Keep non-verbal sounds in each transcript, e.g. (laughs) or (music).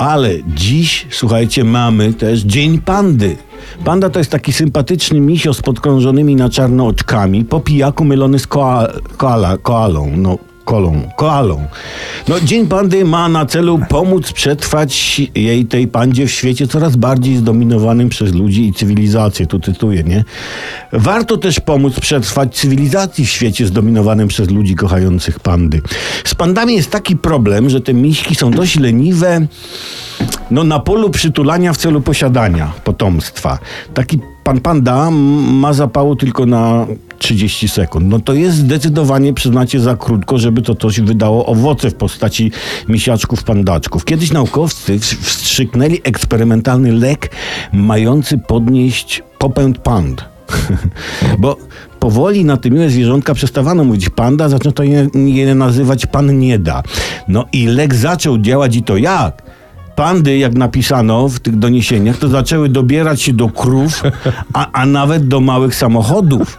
Ale dziś, słuchajcie, mamy też Dzień Pandy. Panda to jest taki sympatyczny misio z podkrążonymi na czarno oczkami, po pijaku mylony z koa, koala, koalą. No, kolą, koalą. No, Dzień Pandy ma na celu pomóc przetrwać jej tej pandzie w świecie coraz bardziej zdominowanym przez ludzi i cywilizację. Tu cytuję, nie? Warto też pomóc przetrwać cywilizacji w świecie zdominowanym przez ludzi kochających pandy. Z pandami jest taki problem, że te miśki są dość leniwe, no na polu przytulania w celu posiadania potomstwa. Taki pan panda ma zapału tylko na 30 sekund. No to jest zdecydowanie, przyznacie, za krótko, żeby to coś wydało owoce w postaci misiaczków, pandaczków. Kiedyś naukowcy wstrzyknęli eksperymentalny lek mający podnieść popęd pand. (laughs) Bo powoli na te miłe zwierzątka przestawano mówić panda, zaczęto je, je nazywać pan nie da. No i lek zaczął działać i to jak? Pandy, jak napisano w tych doniesieniach, to zaczęły dobierać się do krów, a, a nawet do małych samochodów.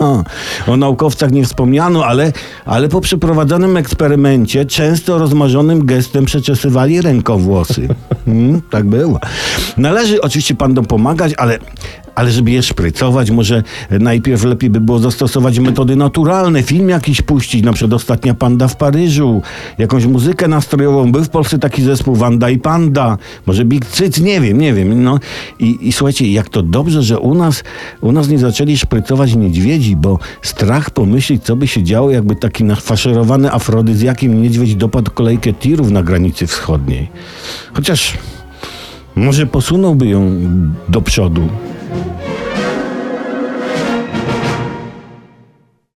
(laughs) o naukowcach nie wspomniano, ale, ale po przeprowadzonym eksperymencie często rozmarzonym gestem przeczesywali rękowłosy. Mm, tak było. Należy oczywiście pandom pomagać, ale, ale żeby je szprycować, może najpierw lepiej by było zastosować metody naturalne, film jakiś puścić, na przykład Ostatnia Panda w Paryżu, jakąś muzykę nastrojową. Był w Polsce taki zespół Wanda i Panda, może Big Cyc, nie wiem, nie wiem. No. I, I słuchajcie, jak to dobrze, że u nas, u nas nie zaczęli szprycować niedźwiedzi, bo strach pomyśleć, co by się działo, jakby taki nafaszerowany afrodyzjakiem niedźwiedź dopadł kolejkę tirów na granicy wschodniej. Chociaż może posunąłby ją do przodu.